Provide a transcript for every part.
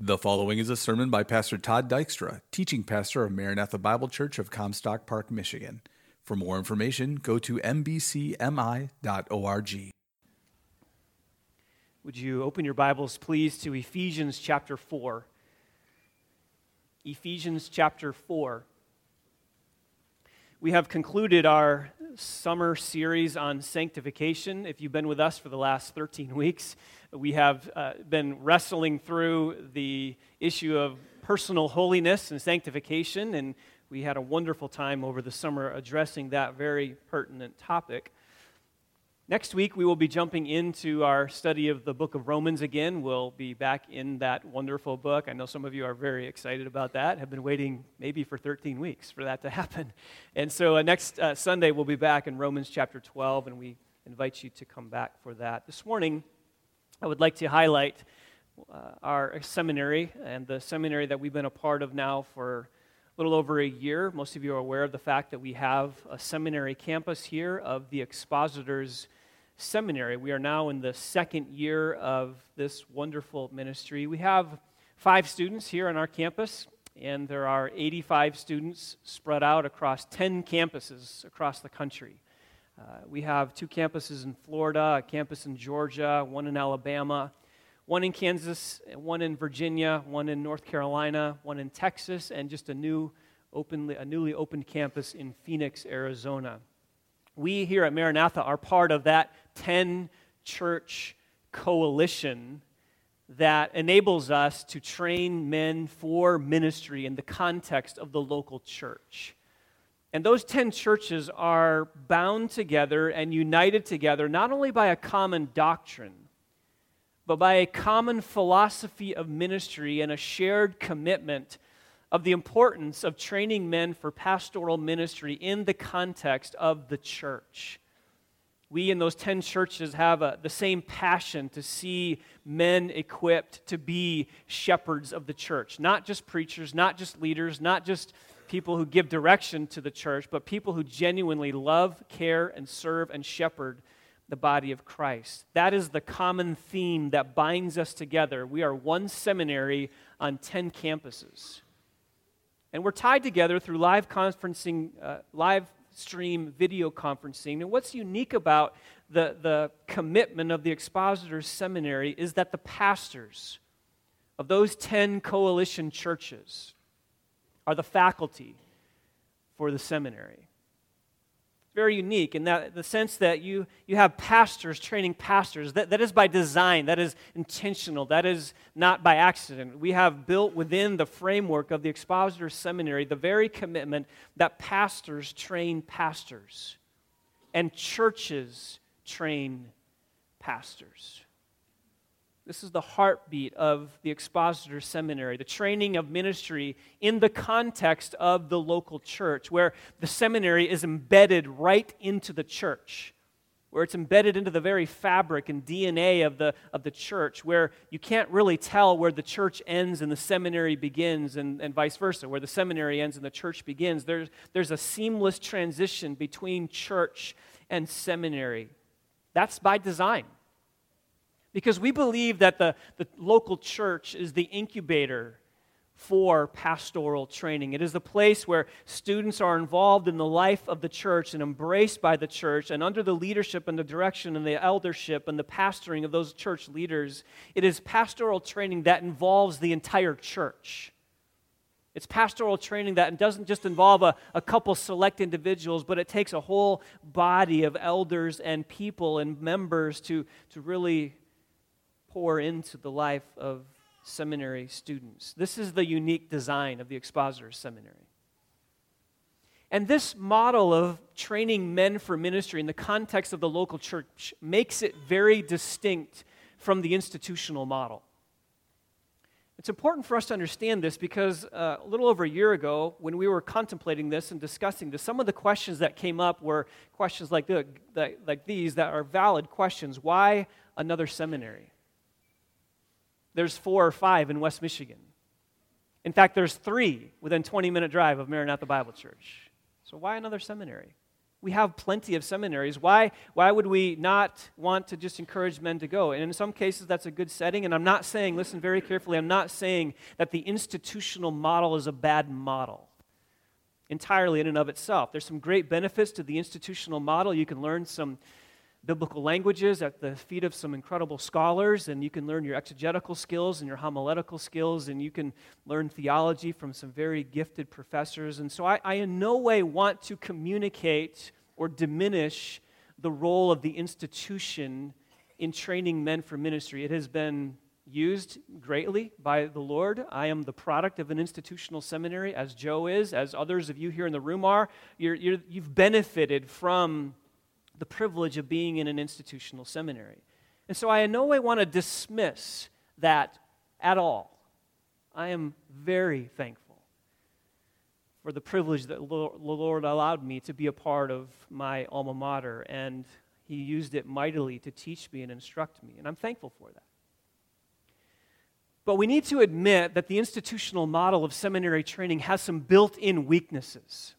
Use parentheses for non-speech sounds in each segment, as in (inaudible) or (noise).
The following is a sermon by Pastor Todd Dykstra, teaching pastor of Maranatha Bible Church of Comstock Park, Michigan. For more information, go to mbcmi.org. Would you open your Bibles, please, to Ephesians chapter 4? Ephesians chapter 4. We have concluded our summer series on sanctification. If you've been with us for the last 13 weeks, we have uh, been wrestling through the issue of personal holiness and sanctification, and we had a wonderful time over the summer addressing that very pertinent topic. Next week, we will be jumping into our study of the book of Romans again. We'll be back in that wonderful book. I know some of you are very excited about that, have been waiting maybe for 13 weeks for that to (laughs) happen. And so uh, next uh, Sunday, we'll be back in Romans chapter 12, and we invite you to come back for that. This morning, I would like to highlight uh, our seminary and the seminary that we've been a part of now for a little over a year. Most of you are aware of the fact that we have a seminary campus here of the Expositors Seminary. We are now in the second year of this wonderful ministry. We have five students here on our campus, and there are 85 students spread out across 10 campuses across the country. Uh, we have two campuses in Florida, a campus in Georgia, one in Alabama, one in Kansas, one in Virginia, one in North Carolina, one in Texas, and just a new openly, a newly opened campus in Phoenix, Arizona we here at Maranatha are part of that 10 church coalition that enables us to train men for ministry in the context of the local church. And those 10 churches are bound together and united together not only by a common doctrine, but by a common philosophy of ministry and a shared commitment of the importance of training men for pastoral ministry in the context of the church. We in those 10 churches have a, the same passion to see men equipped to be shepherds of the church. Not just preachers, not just leaders, not just people who give direction to the church, but people who genuinely love, care, and serve and shepherd the body of Christ. That is the common theme that binds us together. We are one seminary on 10 campuses. And we're tied together through live conferencing, uh, live stream video conferencing. And what's unique about the, the commitment of the Expositors Seminary is that the pastors of those 10 coalition churches are the faculty for the seminary very unique in that the sense that you, you have pastors training pastors. That, that is by design, that is intentional, that is not by accident. We have built within the framework of the Expositor Seminary the very commitment that pastors train pastors and churches train pastors. This is the heartbeat of the Expositor Seminary, the training of ministry in the context of the local church, where the seminary is embedded right into the church, where it's embedded into the very fabric and DNA of the, of the church, where you can't really tell where the church ends and the seminary begins, and, and vice versa, where the seminary ends and the church begins. There's, there's a seamless transition between church and seminary. That's by design. Because we believe that the, the local church is the incubator for pastoral training. It is the place where students are involved in the life of the church and embraced by the church and under the leadership and the direction and the eldership and the pastoring of those church leaders. It is pastoral training that involves the entire church. It's pastoral training that doesn't just involve a, a couple select individuals, but it takes a whole body of elders and people and members to, to really pour into the life of seminary students. This is the unique design of the Expositor Seminary. And this model of training men for ministry in the context of the local church makes it very distinct from the institutional model. It's important for us to understand this because uh, a little over a year ago, when we were contemplating this and discussing this, some of the questions that came up were questions like, the, like these that are valid questions. Why another seminary? There's four or five in West Michigan. In fact, there's three within 20 minute drive of Maranatha Bible Church. So why another seminary? We have plenty of seminaries. Why, why would we not want to just encourage men to go? And in some cases, that's a good setting. And I'm not saying, listen very carefully, I'm not saying that the institutional model is a bad model entirely in and of itself. There's some great benefits to the institutional model. You can learn some biblical languages at the feet of some incredible scholars, and you can learn your exegetical skills and your homiletical skills, and you can learn theology from some very gifted professors. And so I, I in no way want to communicate or diminish the role of the institution in training men for ministry. It has been used greatly by the Lord. I am the product of an institutional seminary, as Joe is, as others of you here in the room are. you have benefited from the privilege of being in an institutional seminary. And so I in no way want to dismiss that at all. I am very thankful for the privilege that the Lord allowed me to be a part of my alma mater, and He used it mightily to teach me and instruct me, and I'm thankful for that. But we need to admit that the institutional model of seminary training has some built in weaknesses.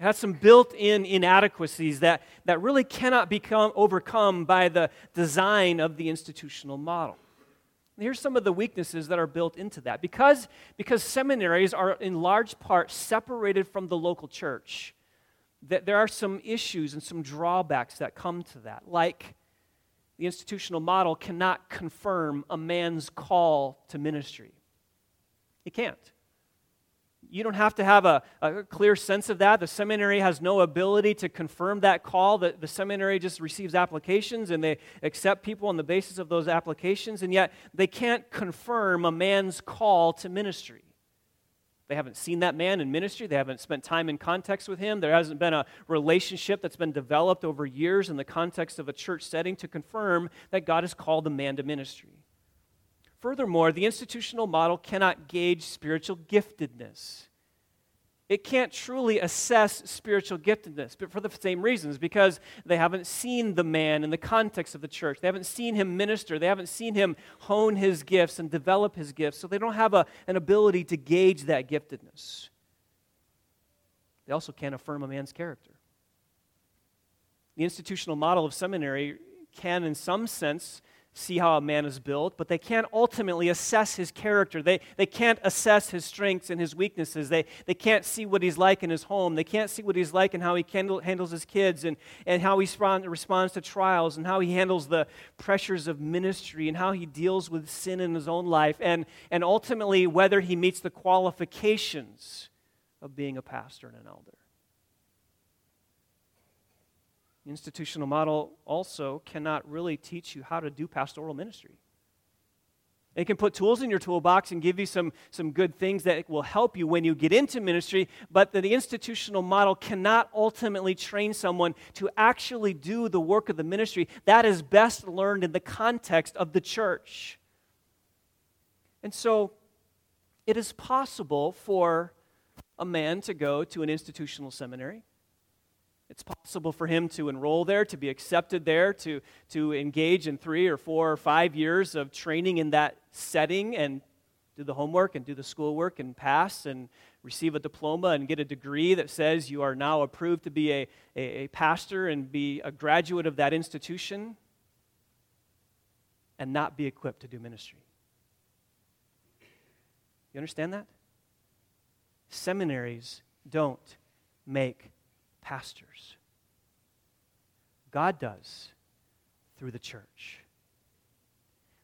It has some built in inadequacies that, that really cannot become overcome by the design of the institutional model. And here's some of the weaknesses that are built into that. Because, because seminaries are in large part separated from the local church, that there are some issues and some drawbacks that come to that. Like the institutional model cannot confirm a man's call to ministry. It can't. You don't have to have a, a, clear sense of that. The seminary has no ability to confirm that call. The, the seminary just receives applications and they accept people on the basis of those applications, and yet they can't confirm a man's call to ministry. They haven't seen that man in ministry. They haven't spent time in context with him. There hasn't been a relationship that's been developed over years in the context of a church setting to confirm that God has called the man to ministry. Furthermore, the institutional model cannot gauge spiritual giftedness. It can't truly assess spiritual giftedness, but for the same reasons, because they haven't seen the man in the context of the church. They haven't seen him minister. They haven't seen him hone his gifts and develop his gifts, so they don't have a, an ability to gauge that giftedness. They also can't affirm a man's character. The institutional model of seminary can, in some sense, see how a man is built, but they can't ultimately assess his character. They, they can't assess his strengths and his weaknesses. They, they can't see what he's like in his home. They can't see what he's like and how he handle, handles his kids and, and how he respond, responds to trials and how he handles the pressures of ministry and how he deals with sin in his own life and, and ultimately whether he meets the qualifications of being a pastor and an elder. Institutional model also cannot really teach you how to do pastoral ministry. It can put tools in your toolbox and give you some, some good things that will help you when you get into ministry, but the, the institutional model cannot ultimately train someone to actually do the work of the ministry. That is best learned in the context of the church. And so it is possible for a man to go to an institutional seminary it's possible for him to enroll there, to be accepted there, to, to engage in three or four or five years of training in that setting and do the homework and do the schoolwork and pass and receive a diploma and get a degree that says you are now approved to be a, a, a pastor and be a graduate of that institution and not be equipped to do ministry. You understand that? Seminaries don't make pastors. God does through the church.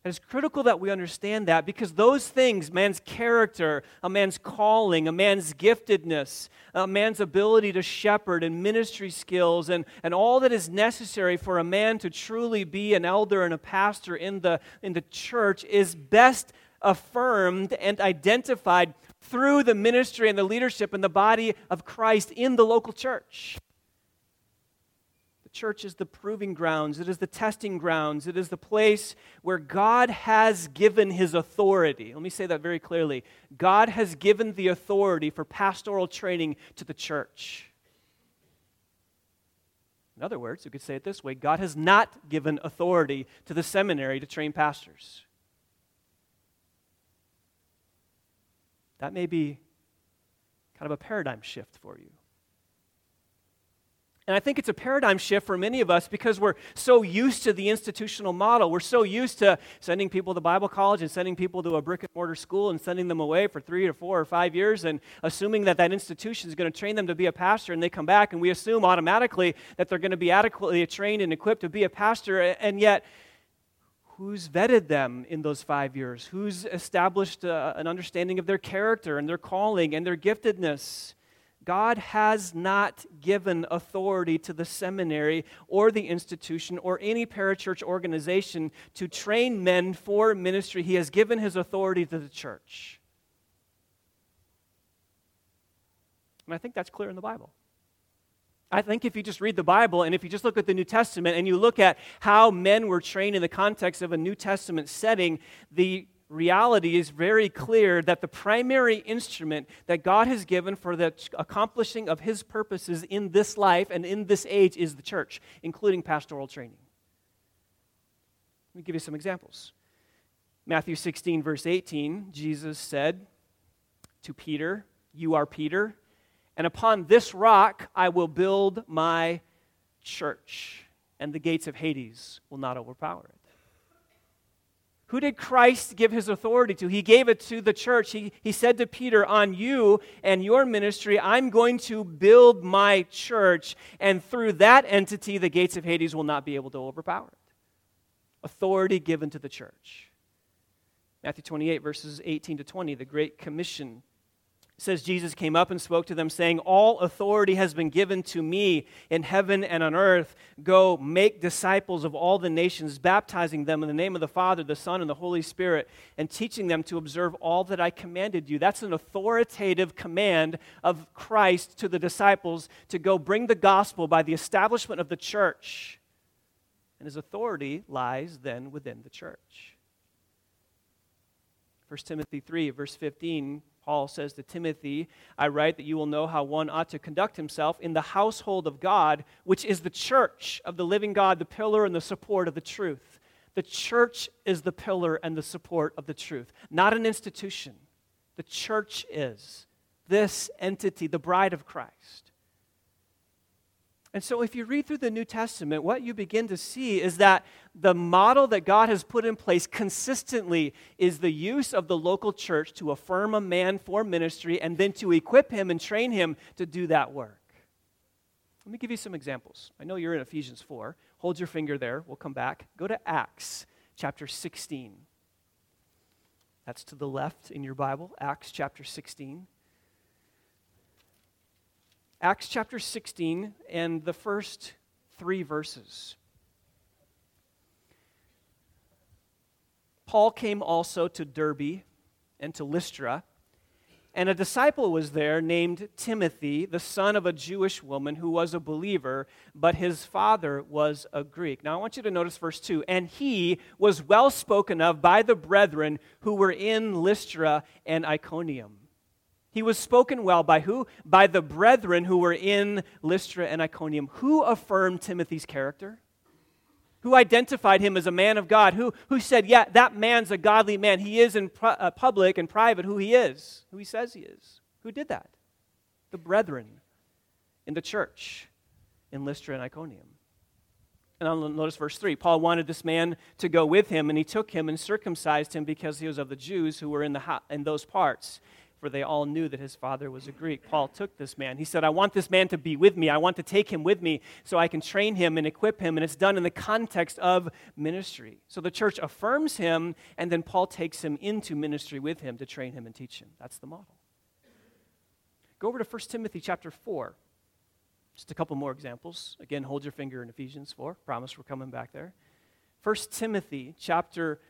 And it's critical that we understand that because those things, man's character, a man's calling, a man's giftedness, a man's ability to shepherd and ministry skills, and, and all that is necessary for a man to truly be an elder and a pastor in the, in the church is best affirmed and identified through the ministry and the leadership and the body of Christ in the local church. The church is the proving grounds, it is the testing grounds, it is the place where God has given his authority. Let me say that very clearly. God has given the authority for pastoral training to the church. In other words, you could say it this way God has not given authority to the seminary to train pastors. That may be kind of a paradigm shift for you. And I think it's a paradigm shift for many of us because we're so used to the institutional model. We're so used to sending people to Bible college and sending people to a brick and mortar school and sending them away for three or four or five years and assuming that that institution is going to train them to be a pastor. And they come back and we assume automatically that they're going to be adequately trained and equipped to be a pastor. And yet, who's vetted them in those five years? Who's established uh, an understanding of their character and their calling and their giftedness? God has not given authority to the seminary or the institution or any parachurch organization to train men for ministry. He has given his authority to the church. And I think that's clear in the Bible. I think if you just read the Bible and if you just look at the New Testament and you look at how men were trained in the context of a New Testament setting, the reality is very clear that the primary instrument that God has given for the accomplishing of his purposes in this life and in this age is the church, including pastoral training. Let me give you some examples. Matthew 16, verse 18, Jesus said to Peter, You are Peter, and upon this rock I will build my church, and the gates of Hades will not overpower it. Who did Christ give his authority to? He gave it to the church. He, he said to Peter, On you and your ministry, I'm going to build my church, and through that entity, the gates of Hades will not be able to overpower it. Authority given to the church. Matthew 28, verses 18 to 20, the Great Commission says Jesus came up and spoke to them, saying, All authority has been given to me in heaven and on earth. Go make disciples of all the nations, baptizing them in the name of the Father, the Son, and the Holy Spirit, and teaching them to observe all that I commanded you. That's an authoritative command of Christ to the disciples to go bring the gospel by the establishment of the church. And his authority lies then within the church. 1 Timothy 3, verse 15 Paul says to Timothy, I write that you will know how one ought to conduct himself in the household of God, which is the church of the living God, the pillar and the support of the truth. The church is the pillar and the support of the truth, not an institution. The church is this entity, the bride of Christ. And so, if you read through the New Testament, what you begin to see is that the model that God has put in place consistently is the use of the local church to affirm a man for ministry and then to equip him and train him to do that work. Let me give you some examples. I know you're in Ephesians 4. Hold your finger there. We'll come back. Go to Acts chapter 16. That's to the left in your Bible, Acts chapter 16. Acts chapter 16 and the first three verses. Paul came also to Derbe and to Lystra, and a disciple was there named Timothy, the son of a Jewish woman who was a believer, but his father was a Greek. Now I want you to notice verse 2. And he was well spoken of by the brethren who were in Lystra and Iconium. He was spoken well by who? By the brethren who were in Lystra and Iconium. Who affirmed Timothy's character? Who identified him as a man of God? Who, who said, yeah, that man's a godly man. He is in pu- uh, public and private who he is, who he says he is. Who did that? The brethren in the church in Lystra and Iconium. And I'll notice verse 3. Paul wanted this man to go with him, and he took him and circumcised him because he was of the Jews who were in, the ho- in those parts for they all knew that his father was a Greek. Paul took this man. He said, I want this man to be with me. I want to take him with me so I can train him and equip him. And it's done in the context of ministry. So the church affirms him, and then Paul takes him into ministry with him to train him and teach him. That's the model. Go over to 1 Timothy chapter 4. Just a couple more examples. Again, hold your finger in Ephesians 4. Promise we're coming back there. 1 Timothy chapter 4,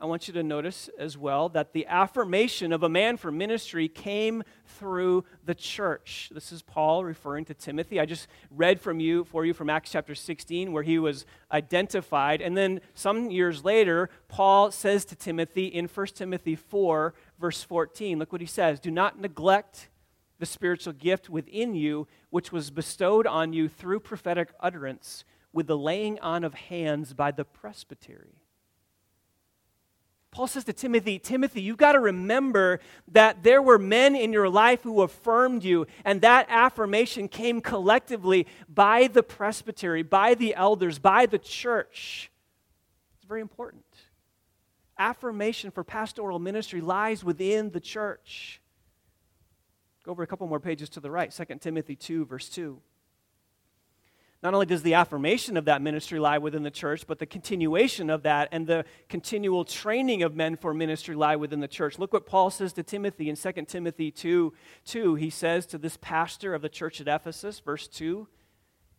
I want you to notice as well that the affirmation of a man for ministry came through the church. This is Paul referring to Timothy. I just read from you for you from Acts chapter 16 where he was identified and then some years later Paul says to Timothy in 1 Timothy 4 verse 14, look what he says, "Do not neglect the spiritual gift within you which was bestowed on you through prophetic utterance with the laying on of hands by the presbytery." Paul says to Timothy, Timothy, you've got to remember that there were men in your life who affirmed you, and that affirmation came collectively by the presbytery, by the elders, by the church. It's very important. Affirmation for pastoral ministry lies within the church. Go over a couple more pages to the right, 2 Timothy 2, verse 2. Not only does the affirmation of that ministry lie within the church, but the continuation of that and the continual training of men for ministry lie within the church. Look what Paul says to Timothy in 2 Timothy 2 2. He says to this pastor of the church at Ephesus, verse 2,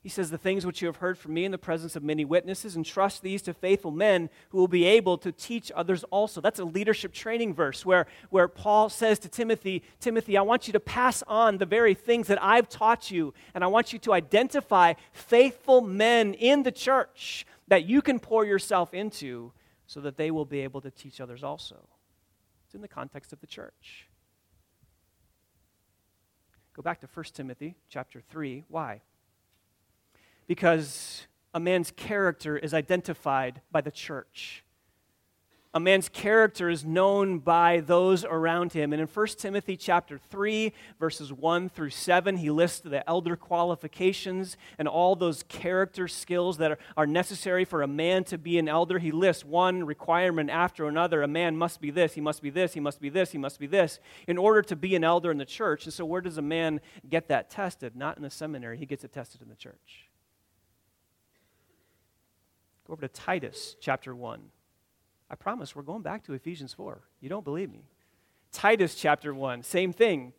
he says, The things which you have heard from me in the presence of many witnesses, entrust these to faithful men who will be able to teach others also. That's a leadership training verse where, where Paul says to Timothy, Timothy, I want you to pass on the very things that I've taught you, and I want you to identify faithful men in the church that you can pour yourself into so that they will be able to teach others also. It's in the context of the church. Go back to 1 Timothy chapter 3. Why? Because a man's character is identified by the church. A man's character is known by those around him. And in 1 Timothy chapter 3, verses 1 through 7, he lists the elder qualifications and all those character skills that are, necessary for a man to be an elder. He lists one requirement after another. A man must be this, he must be this, he must be this, he must be this, in order to be an elder in the church. And so, where does a man get that tested? Not in the seminary, he gets it tested in the church. Go over to Titus chapter 1. I promise we're going back to Ephesians 4. You don't believe me. Titus chapter 1, same thing.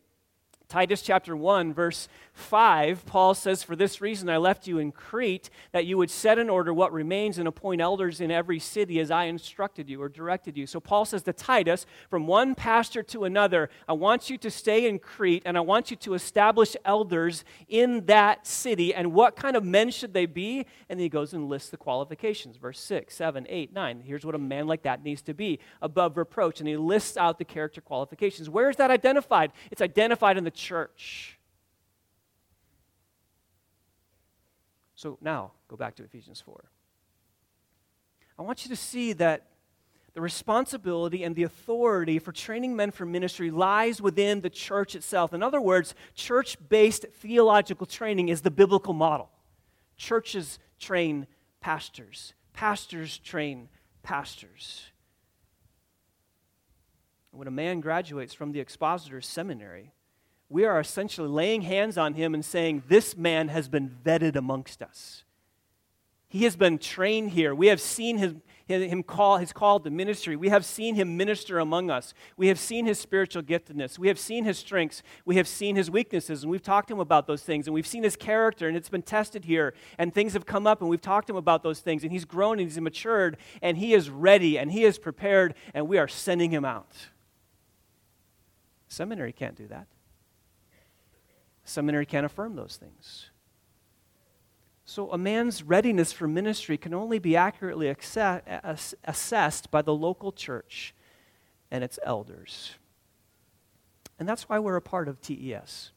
Titus chapter 1, verse 5, Paul says, For this reason I left you in Crete, that you would set in order what remains and appoint elders in every city as I instructed you or directed you. So Paul says to Titus, From one pastor to another, I want you to stay in Crete and I want you to establish elders in that city. And what kind of men should they be? And he goes and lists the qualifications. Verse 6, 7, 8, 9. Here's what a man like that needs to be above reproach. And he lists out the character qualifications. Where is that identified? It's identified in the church. So now, go back to Ephesians 4. I want you to see that the responsibility and the authority for training men for ministry lies within the church itself. In other words, church based theological training is the biblical model. Churches train pastors, pastors train pastors. When a man graduates from the expositor's seminary, we are essentially laying hands on him and saying, This man has been vetted amongst us. He has been trained here. We have seen him, him call his call to ministry. We have seen him minister among us. We have seen his spiritual giftedness. We have seen his strengths. We have seen his weaknesses, and we've talked to him about those things. And we've seen his character, and it's been tested here. And things have come up, and we've talked to him about those things. And he's grown and he's matured, and he is ready and he is prepared, and we are sending him out. Seminary can't do that. Seminary can't affirm those things. So, a man's readiness for ministry can only be accurately assessed by the local church and its elders. And that's why we're a part of TES.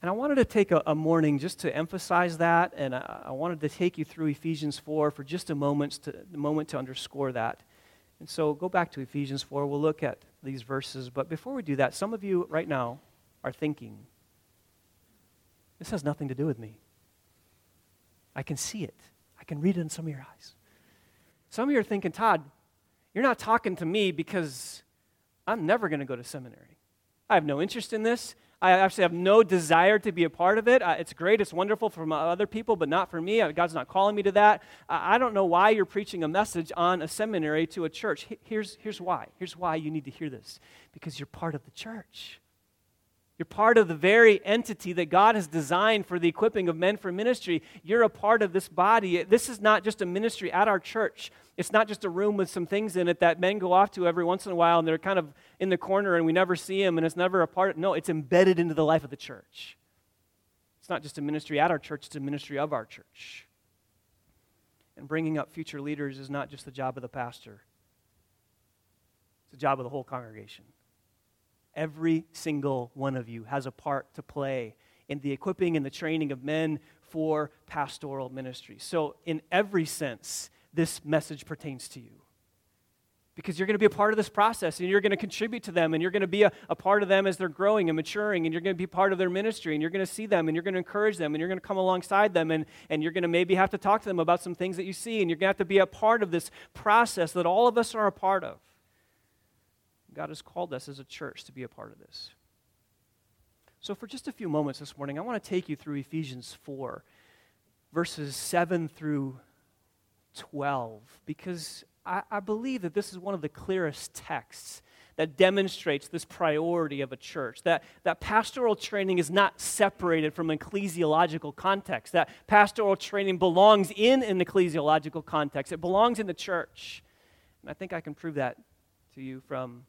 And I wanted to take a, a morning just to emphasize that, and I, I, wanted to take you through Ephesians 4 for just a moment to, a moment to underscore that. And so, go back to Ephesians 4. We'll look at these verses. But before we do that, some of you right now are thinking, this has nothing to do with me. I can see it, I can read it in some of your eyes. Some of you are thinking, Todd, you're not talking to me because I'm never going to go to seminary. I have no interest in this. I actually have no desire to be a part of it. Uh, it's great, it's wonderful for other people, but not for me. God's not calling me to that. Uh, I don't know why you're preaching a message on a seminary to a church. Here's, here's why. Here's why you need to hear this because you're part of the church. You're part of the very entity that God has designed for the equipping of men for ministry. You're a part of this body. This is not just a ministry at our church. It's not just a room with some things in it that men go off to every once in a while and they're kind of in the corner and we never see them and it's never a part. No, it's embedded into the life of the church. It's not just a ministry at our church, it's a ministry of our church. And bringing up future leaders is not just the job of the pastor, it's the job of the whole congregation. Every single one of you has a part to play in the equipping and the training of men for pastoral ministry. So, in every sense, this message pertains to you. because you're going to be a part of this process and you're going to contribute to them and you're going to be a, a, part of them as they're growing and maturing and you're going to be part of their ministry and you're going to see them and you're going to encourage them and you're going to come alongside them and, and you're going to maybe have to talk to them about some things that you see and you're going to have to be a part of this process that all of us are a part of. God has called us as a church to be a part of this. So, for just a few moments this morning, I want to take you through Ephesians 4, verses 7 through 12, because I, I believe that this is one of the clearest texts that demonstrates this priority of a church. That, that pastoral training is not separated from ecclesiological context. That pastoral training belongs in an ecclesiological context, it belongs in the church. And I think I can prove that to you from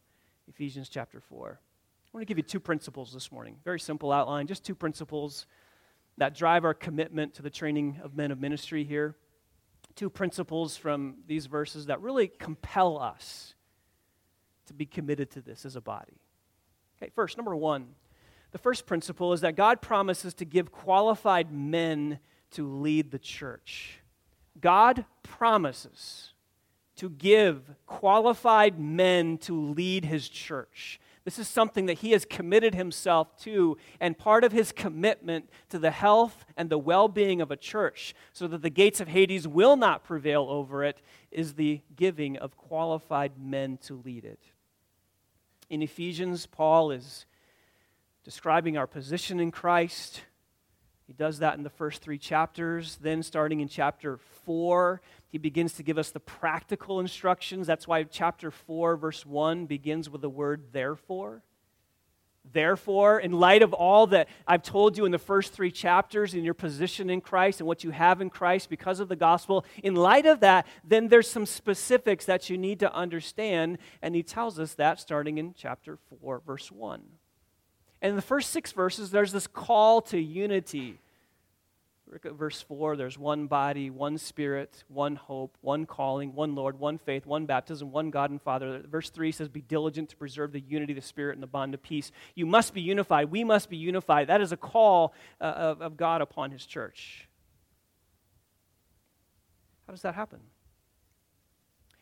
Ephesians chapter 4. I want to give you two principles this morning. Very simple outline, just two principles that drive our commitment to the training of men of ministry here two principles from these verses that really compel us to be committed to this as a body. Okay, first, number one, the first principle is that God promises to give qualified men to lead the church. God promises to give qualified men to lead his church. This is something that he has committed himself to, and part of his commitment to the health and the well being of a church, so that the gates of Hades will not prevail over it, is the giving of qualified men to lead it. In Ephesians, Paul is describing our position in Christ. He does that in the first three chapters. Then, starting in chapter 4, he begins to give us the practical instructions. That's why chapter 4, verse 1 begins with the word therefore. Therefore, in light of all that I've told you in the first three chapters in your position in Christ and what you have in Christ because of the gospel, in light of that, then there's some specifics that you need to understand. And he tells us that starting in chapter 4, verse 1. And in the first six verses, there's this call to unity verse 4. There's one body, one spirit, one hope, one calling, one Lord, one faith, one baptism, one God and Father. Verse 3 says, Be diligent to preserve the unity of the Spirit and the bond of peace. You must be unified. We must be unified. That is a call uh, of, of God upon His church. How does that happen?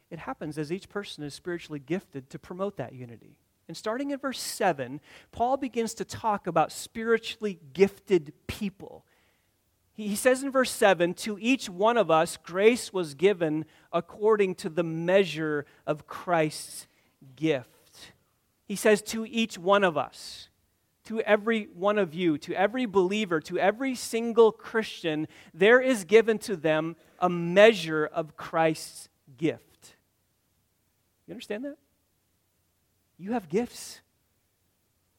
It happens as each person is spiritually gifted to promote that unity. And starting in verse 7, Paul begins to talk about spiritually gifted people he says in verse 7 To each one of us, grace was given according to the measure of Christ's gift. He says, To each one of us, to every one of you, to every believer, to every single Christian, there is given to them a measure of Christ's gift. You understand that? You have gifts.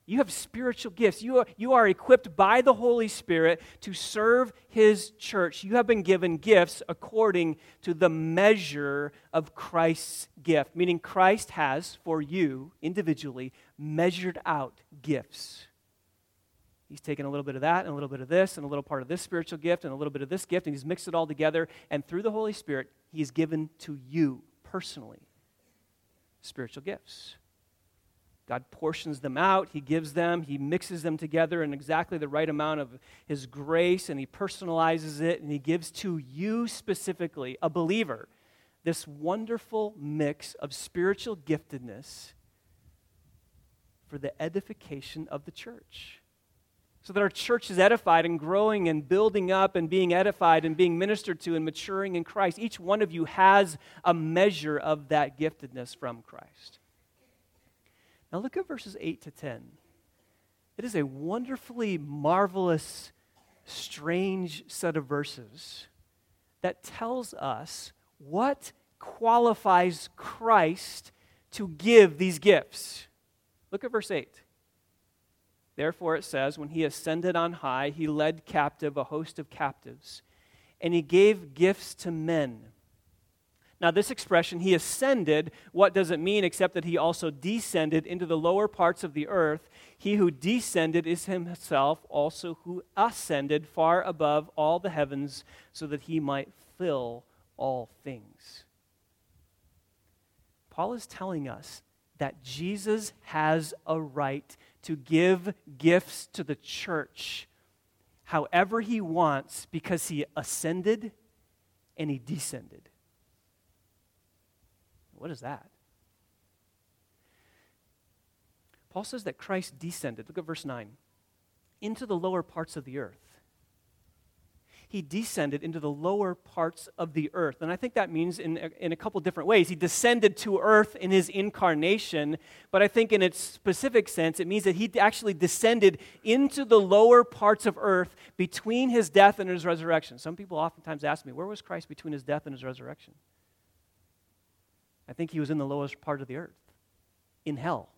You have spiritual gifts. You are, you are equipped by the Holy Spirit to serve His church. You have been given gifts according to the measure of Christ's gift, meaning Christ has, for you individually, measured out gifts. He's taken a little bit of that and a little bit of this and a little part of this spiritual gift and a little bit of this gift, and He's mixed it all together. And through the Holy Spirit, He has given to you personally spiritual gifts. God portions them out, He gives them, He mixes them together in exactly the right amount of His grace, and He personalizes it, and He gives to you specifically, a believer, this wonderful mix of spiritual giftedness for the edification of the church. So that our church is edified and growing and building up and being edified and being ministered to and maturing in Christ. Each one of you has a measure of that giftedness from Christ. Now look at verses 8 to 10. It is a wonderfully marvelous, strange set of verses that tells us what qualifies Christ to give these gifts. Look at verse 8. Therefore, it says, When he ascended on high, he led captive a host of captives, and he gave gifts to men. Now, this expression, he ascended, what does it mean except that he also descended into the lower parts of the earth? He who descended is himself also who ascended far above all the heavens so that he might fill all things. Paul is telling us that Jesus has a right to give gifts to the church however he wants because he ascended and he descended. What is that? Paul says that Christ descended, look at verse 9, into the lower parts of the earth he descended into the lower parts of the earth. And I think that means in a, in a couple different ways. He descended to earth in his incarnation, but I think in its specific sense, it means that he actually descended into the lower parts of earth between his death and his resurrection. Some people oftentimes ask me, where was Christ between his death and his resurrection? I think he was in the lowest part of the earth, in hell,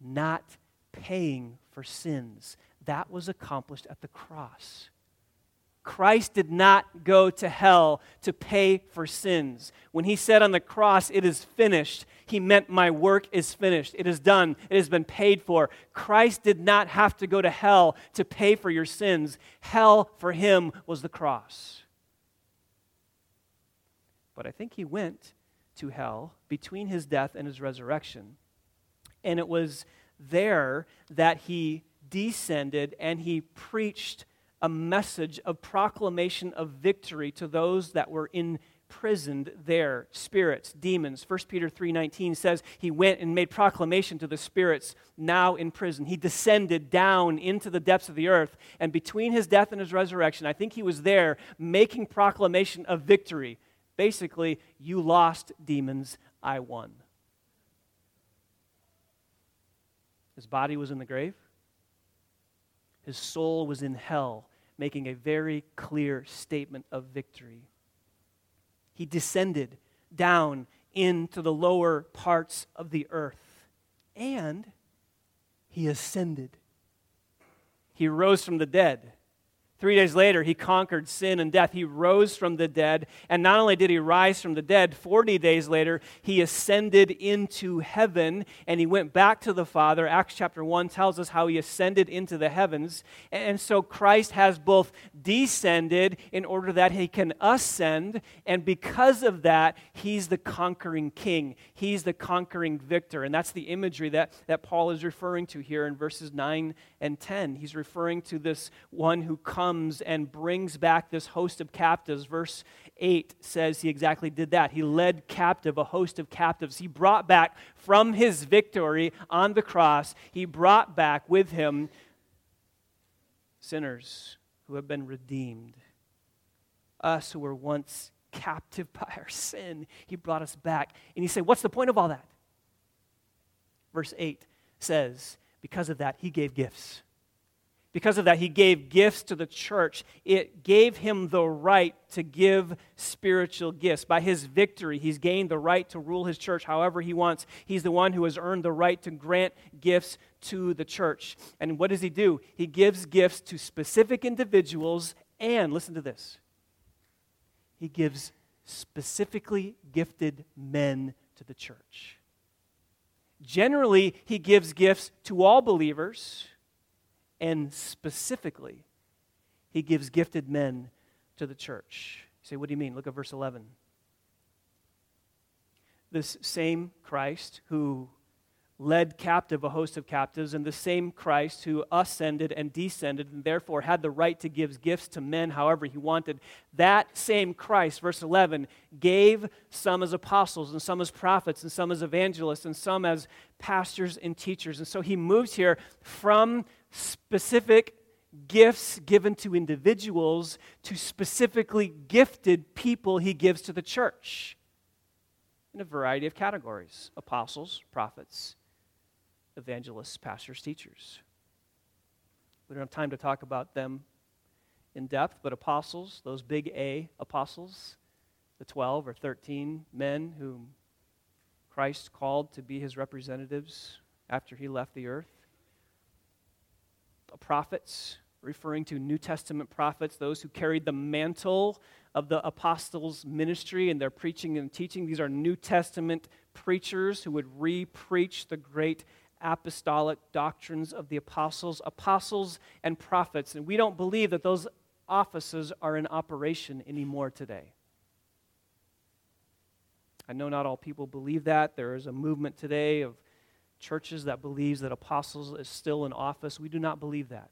not paying for sins. That was accomplished at the cross. Christ did not go to hell to pay for sins. When he said on the cross, It is finished, he meant, My work is finished. It is done. It has been paid for. Christ did not have to go to hell to pay for your sins. Hell for him was the cross. But I think he went to hell between his death and his resurrection. And it was there that he descended and he preached a message of proclamation of victory to those that were imprisoned there spirits demons 1 peter 3.19 says he went and made proclamation to the spirits now in prison he descended down into the depths of the earth and between his death and his resurrection i think he was there making proclamation of victory basically you lost demons i won his body was in the grave his soul was in hell, making a very clear statement of victory. He descended down into the lower parts of the earth, and he ascended. He rose from the dead. Three days later, he conquered sin and death. He rose from the dead. And not only did he rise from the dead, 40 days later, he ascended into heaven and he went back to the Father. Acts chapter 1 tells us how he ascended into the heavens. And so Christ has both descended in order that he can ascend. And because of that, he's the conquering king, he's the conquering victor. And that's the imagery that, that Paul is referring to here in verses 9 and 10. He's referring to this one who comes and brings back this host of captives. Verse 8 says he exactly did that. He led captive a host of captives. He brought back from his victory on the cross, he brought back with him sinners who have been redeemed. Us who were once captive (laughs) by our sin, he brought us back. And he said, What's the point of all that? Verse 8 says, because of that, he gave gifts. Because of that, he gave gifts to the church. It gave him the right to give spiritual gifts. By his victory, he's gained the right to rule his church however he wants. He's the one who has earned the right to grant gifts to the church. And what does he do? He gives gifts to specific individuals, and listen to this he gives specifically gifted men to the church. Generally, he gives gifts to all believers, and specifically, he gives gifted men to the church. You say, what do you mean? Look at verse 11. This same Christ who led captive a host of captives, and the same Christ who ascended and descended and therefore had the right to give gifts to men however he wanted, that same Christ, verse 11, gave some as apostles, and some as prophets, and some as evangelists, and some as pastors and teachers. And so he moves here from specific gifts given to individuals to specifically gifted people he gives to the church in a variety of categories apostles, prophets, evangelists, pastors, teachers. We don't have time to talk about them in depth, but apostles, those big A apostles, the 12 or 13 men whom Christ called to be his representatives after he left the earth. Prophets, referring to New Testament prophets, those who carried the mantle of the apostles' ministry and their preaching and teaching. These are New Testament preachers who would re preach the great apostolic doctrines of the apostles, apostles and prophets. And we don't believe that those offices are in operation anymore today. I know not all people believe that. There is a movement today of churches that believes that apostles is still in office. We do not believe that.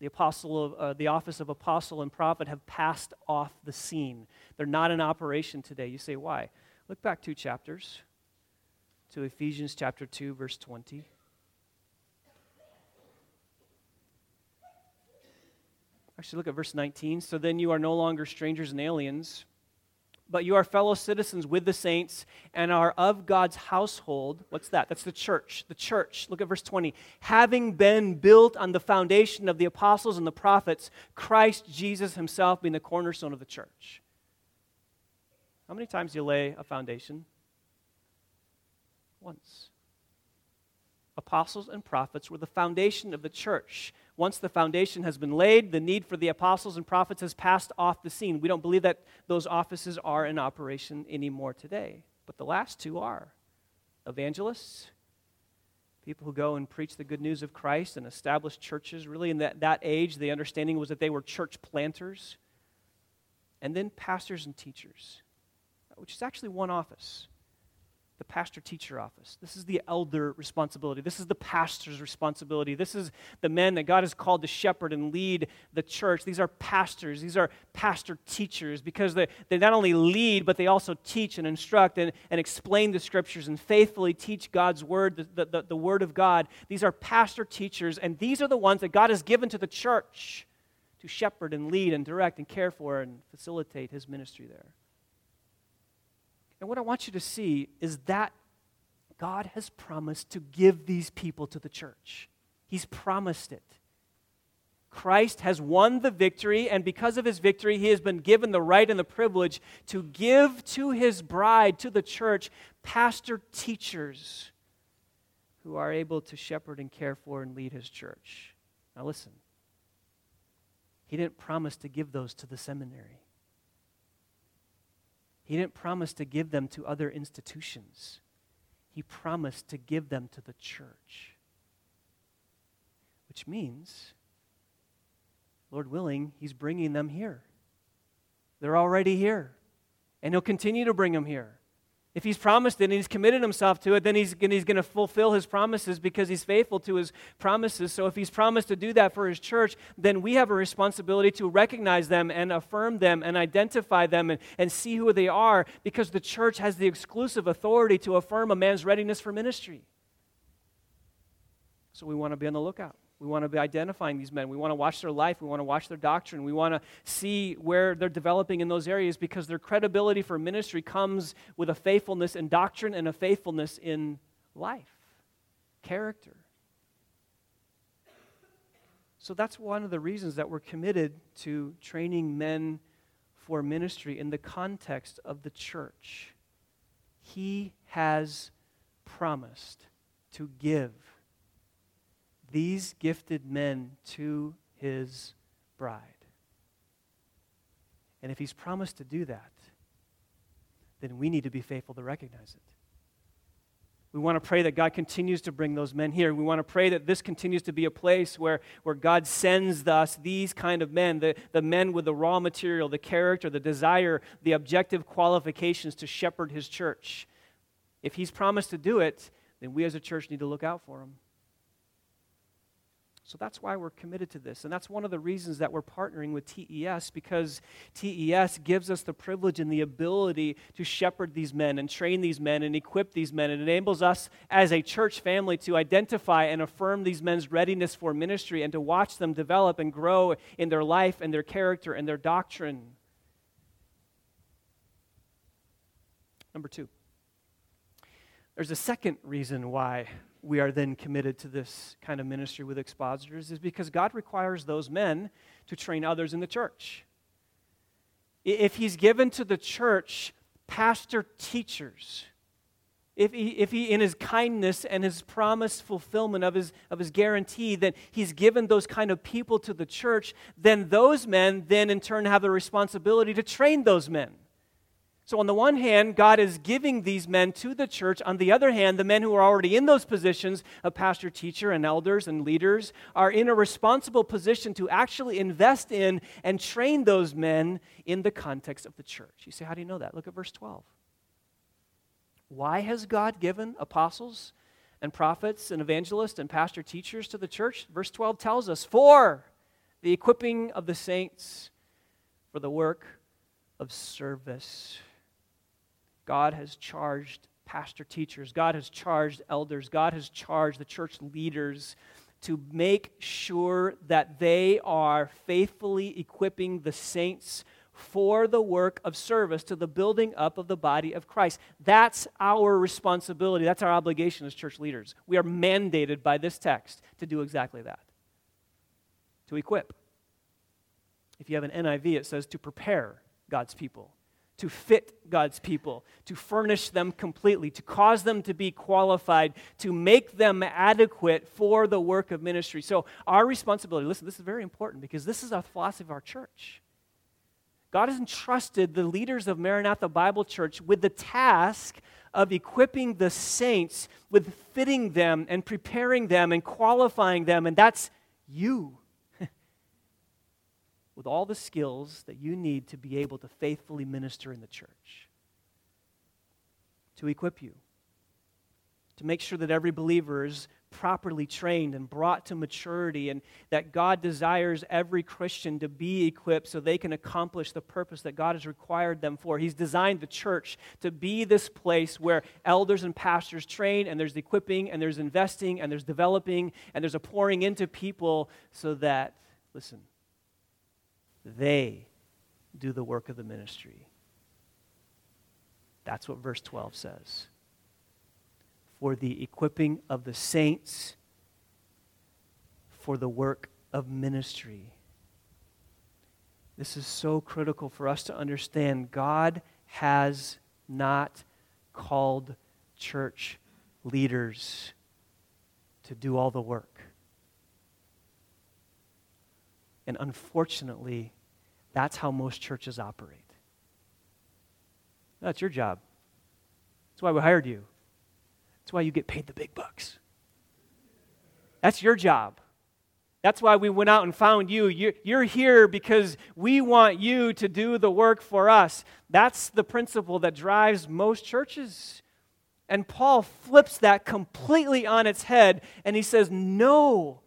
The, apostle of, uh, the office of apostle and prophet have passed off the scene. They're not in operation today. You say, why? Look back two chapters. to Ephesians chapter 2, verse 20. Actually, look at verse 19. So then you are no longer strangers and aliens, but you are fellow citizens with the saints and are of God's household. What's that? That's the church. The church. Look at verse 20. Having been built on the foundation of the apostles and the prophets, Christ Jesus himself being the cornerstone of the church. How many times do you lay a foundation? Once. Apostles and prophets were the foundation of the church. Once the foundation has been laid, the need for the apostles and prophets has passed off the scene. We don't believe that those offices are in operation anymore today. But the last two are evangelists, people who go and preach the good news of Christ and establish churches. Really, in that, that age, the understanding was that they were church planters. And then pastors and teachers, which is actually one office the pastor teacher office. This is the elder responsibility. This is the pastor's responsibility. This is the men that God has called to shepherd and lead the church. These are pastors. These are pastor teachers because they, they not only lead, but they also teach and instruct and, and explain the scriptures and faithfully teach God's word, the, the, the word of God. These are pastor teachers, and these are the ones that God has given to the church to shepherd and lead and direct and care for and facilitate his ministry there. And what I want you to see is that God has promised to give these people to the church. He's promised it. Christ has won the victory, and because of his victory, he has been given the right and the privilege to give to his bride, to the church, pastor teachers who are able to shepherd and care for and lead his church. Now, listen, he didn't promise to give those to the seminary. He didn't promise to give them to other institutions, He promised to give them to the church. Which means, Lord willing, He's bringing them here. They're already here, and He'll continue to bring them here. If he's promised it and he's committed himself to it, then he's, he's going to fulfill his promises because he's faithful to his promises. So if he's promised to do that for his church, then we have a responsibility to recognize them and affirm them and identify them and, and see who they are because the church has the exclusive authority to affirm a man's readiness for ministry. So we want to be on the lookout. We want to be identifying these men. We want to watch their life. We want to watch their doctrine. We want to see where they're developing in those areas because their credibility for ministry comes with a faithfulness in doctrine and a faithfulness in life, character. So that's one of the reasons that we're committed to training men for ministry in the context of the church. He has promised to give these gifted men to his bride. And if he's promised to do that, then we need to be faithful to recognize it. We want to pray that God continues to bring those men here. We want to pray that this continues to be a place where, where God sends us these kind of men, the, the men with the raw material, the character, the desire, the objective qualifications to shepherd his church. If he's promised to do it, then we as a church need to look out for him. So that's why we're committed to this. And that's one of the reasons that we're partnering with TES because TES gives us the privilege and the ability to shepherd these men and train these men and equip these men. It enables us as a church family to identify and affirm these men's readiness for ministry and to watch them develop and grow in their life and their character and their doctrine. Number two, there's a second reason why we are then committed to this kind of ministry with expositors is because God requires those men to train others in the church. If He's given to the church pastor teachers, if he, if he in his kindness and his promised fulfillment of his, of his guarantee that he's given those kind of people to the church then those men then in turn have the responsibility to train those men so, on the one hand, God is giving these men to the church. On the other hand, the men who are already in those positions of pastor, teacher, and elders and leaders are in a responsible position to actually invest in and train those men in the context of the church. You say, how do you know that? Look at verse 12. Why has God given apostles and prophets and evangelists and pastor teachers to the church? Verse 12 tells us, for the equipping of the saints for the work of service God has charged pastor teachers, God has charged elders, God has charged the church leaders to make sure that they are faithfully equipping the saints for the work of service to the building up of the body of Christ. That's our responsibility. That's our obligation as church leaders. We are mandated by this text to do exactly that to equip. If you have an NIV, it says to prepare God's people, to fit God's people, to furnish them completely, to cause them to be qualified, to make them adequate for the work of ministry. So, our responsibility, listen, this is very important because this is a philosophy of our church. God has entrusted the leaders of Maranatha Bible Church with the task of equipping the saints with fitting them and preparing them and qualifying them, and that's you. With all the skills that you need to be able to faithfully minister in the church. To equip you. To make sure that every believer is properly trained and brought to maturity, and that God desires every Christian to be equipped so they can accomplish the purpose that God has required them for. He's designed the church to be this place where elders and pastors train, and there's equipping, and there's investing, and there's developing, and there's a pouring into people so that, listen, they do the work of the ministry. That's what verse 12 says for the equipping of the saints for the work of ministry. This is so critical for us to understand. God has not called church leaders to do all the work. And unfortunately, that's how most churches operate. That's your job. That's why we hired you. That's why you get paid the big bucks. That's your job. That's why we went out and found you. You're here because we want you to do the work for us. That's the principle that drives most churches. And Paul flips that completely on its head and he says, No,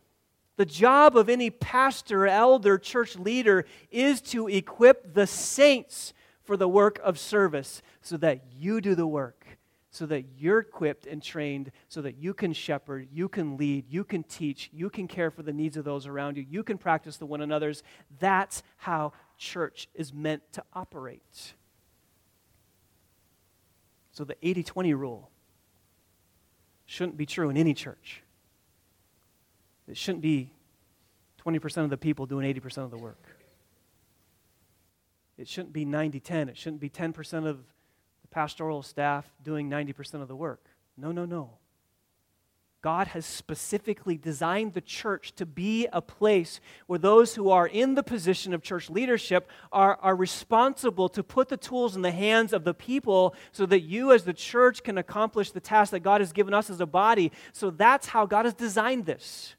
the job of any pastor, elder, church leader is to equip the saints for the work of service so that you do the work so that you're equipped and trained so that you can shepherd, you can lead, you can teach, you can care for the needs of those around you, you can practice the one another's. That's how church is meant to operate. So the 80 20 rule shouldn't be true in any church. It shouldn't be 20% of the people doing 80% of the work. It shouldn't be 90 10. It shouldn't be 10% of the pastoral staff doing 90% of the work. No, no, no. God has specifically designed the church to be a place where those who are in the position of church leadership are, are responsible to put the tools in the hands of the people so that you, as the church, can accomplish the task that God has given us as a body. So that's how God has designed this.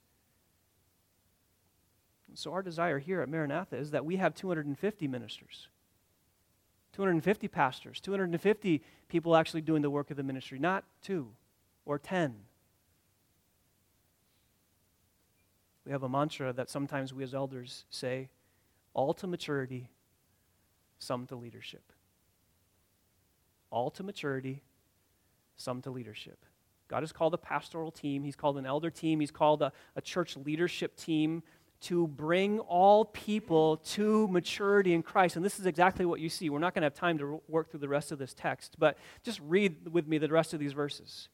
So, our desire here at Maranatha is that we have 250 ministers. 250 pastors, 250 people actually doing the work of the ministry, not two or 10. We have a mantra that sometimes we as elders say all to maturity, some to leadership. All to maturity, some to leadership. God has called a pastoral team, He's called an elder team, He's called a, a church leadership team to bring all people to maturity in Christ. And this is exactly what you see. We're not going to have time to work through the rest of this text, but just read with me the rest of these verses.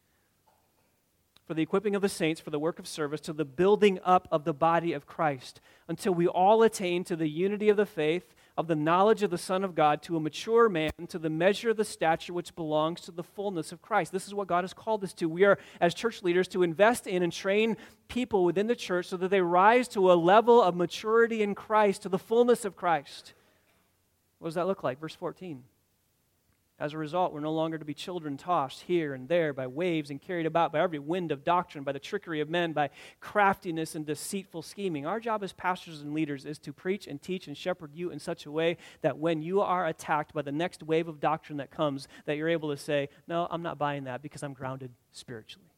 For the equipping of the saints, for the work of service, to the building up of the body of Christ, until we all attain to the unity of the faith of the knowledge of the Son of God to a mature man, to the measure of the stature which belongs to the fullness of Christ. This is what God has called us to. We are, as church leaders, to invest in and train people within the church so that they rise to a level of maturity in Christ, to the fullness of Christ. What does that look like? Verse 14. As a result, we're no longer to be children tossed here and there by waves and carried about by every wind of doctrine, by the trickery of men, by craftiness and deceitful scheming. Our job as pastors and leaders is to preach and teach and shepherd you in such a way that when you are attacked by the next wave of doctrine that comes, that you're able to say, No, I'm not buying that because I'm grounded spiritually.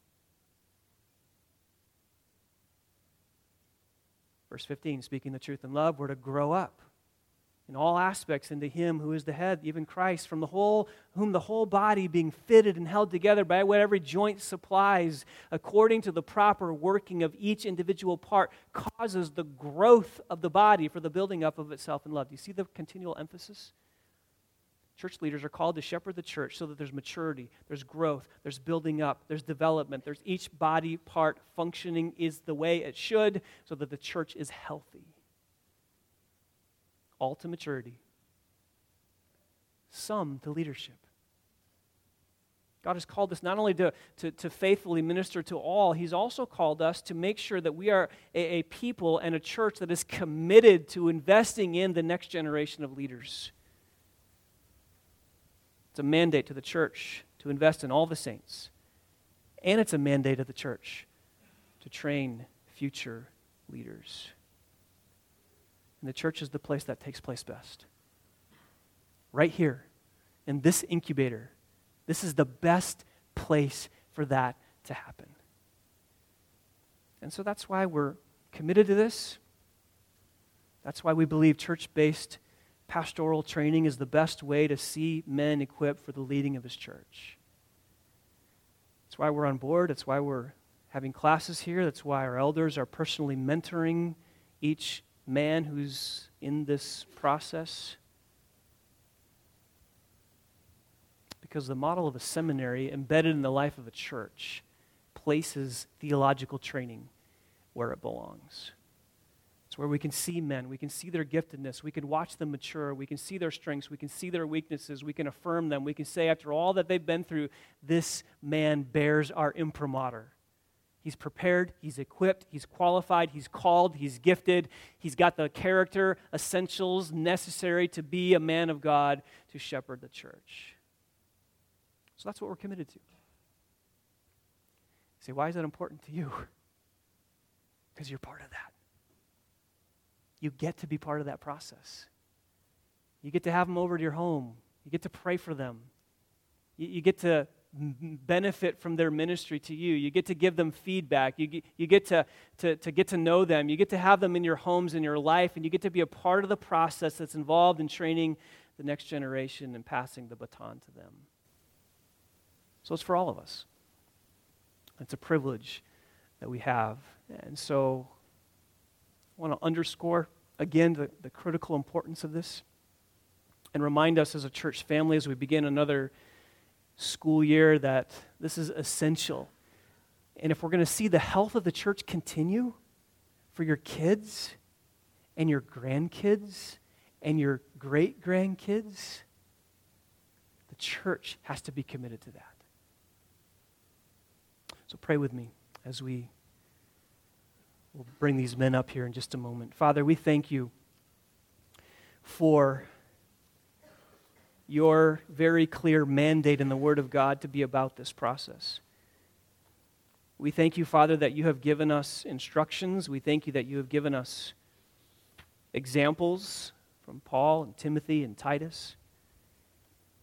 Verse 15, speaking the truth in love, we're to grow up in all aspects into him who is the head, even Christ, from the whole whom the whole body being fitted and held together by what every joint supplies, according to the proper working of each individual part, causes the growth of the body for the building up of itself in love. Do you see the continual emphasis? Church leaders are called to shepherd the church so that there's maturity, there's growth, there's building up, there's development, there's each body part functioning is the way it should so that the church is healthy all to maturity, some to leadership. God has called us not only to, to, to, faithfully minister to all, He's also called us to make sure that we are a, a people and a church that is committed to investing in the next generation of leaders. It's a mandate to the church to invest in all the saints. And it's a mandate of the church to train future leaders. And the church is the place that takes place best. Right here, in this incubator, this is the best place for that to happen. And so that's why we're committed to this. That's why we believe church based pastoral training is the best way to see men equipped for the leading of his church. That's why we're on board. That's why we're having classes here. That's why our elders are personally mentoring each man who's in this process? Because the model of a seminary embedded in the life of a church places theological training where it belongs. It's where we can see men, we can see their giftedness, we can watch them mature, we can see their strengths, we can see their weaknesses, we can affirm them, we can say, after all that they've been through, this man bears our imprimatur. He's prepared, he's equipped, he's qualified, he's called, he's gifted, he's got the character essentials necessary to be a man of God to shepherd the church. So that's what we're committed to. You say, why is that important to you? (laughs) Because you're part of that. You get to be part of that process. You get to have them over to your home. You get to pray for them. You, you get to benefit from their ministry to you. You get to give them feedback. You get, you get to, to, to get to know them. You get to have them in your homes, in your life, and you get to be a part of the process that's involved in training the next generation and passing the baton to them. So it's for all of us. It's a privilege that we have. And so I want to underscore again the, the critical importance of this and remind us as a church family as we begin another school year that this is essential. And if we're going to see the health of the church continue for your kids and your grandkids and your great grandkids, the church has to be committed to that. So pray with me as we will bring these men up here in just a moment. Father, we thank you for your very clear mandate in the Word of God to be about this process. We thank you, Father, that you have given us instructions. We thank you that you have given us examples from Paul and Timothy and Titus.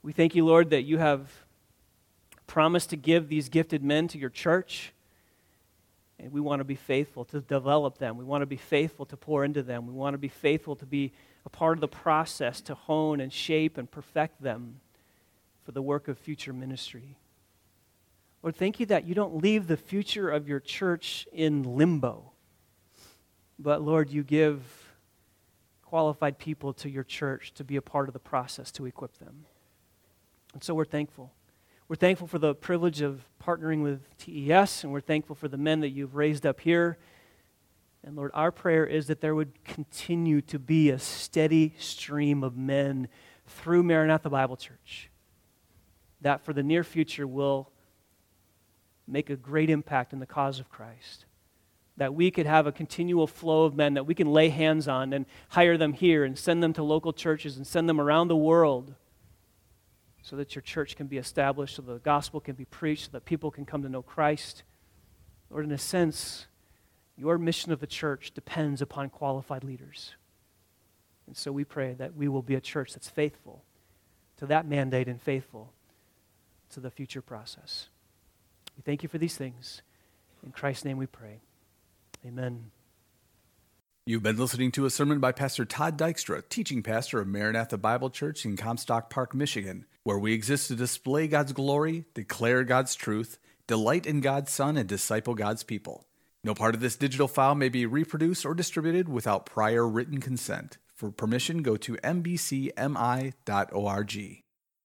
We thank you, Lord, that you have promised to give these gifted men to your church. And we want to be faithful to develop them. We want to be faithful to pour into them. We want to be faithful to be a part of the process to hone and shape and perfect them for the work of future ministry. Lord, thank you that you don't leave the future of your church in limbo, but Lord, you give qualified people to your church to be a part of the process to equip them. And so we're thankful. We're thankful for the privilege of partnering with TES, and we're thankful for the men that you've raised up here and Lord, our prayer is that there would continue to be a steady stream of men through Maranatha Bible Church that for the near future will make a great impact in the cause of Christ. That we could have a continual flow of men that we can lay hands on and hire them here and send them to local churches and send them around the world so that your church can be established, so the gospel can be preached, so that people can come to know Christ. Lord, in a sense, your mission of the church depends upon qualified leaders. And so we pray that we will be a church that's faithful to that mandate and faithful to the future process. We thank you for these things. In Christ's name we pray. Amen. You've been listening to a sermon by Pastor Todd Dykstra, teaching pastor of Maranatha Bible Church in Comstock Park, Michigan, where we exist to display God's glory, declare God's truth, delight in God's Son, and disciple God's people. No part of this digital file may be reproduced or distributed without prior written consent. For permission, go to mbcmi.org.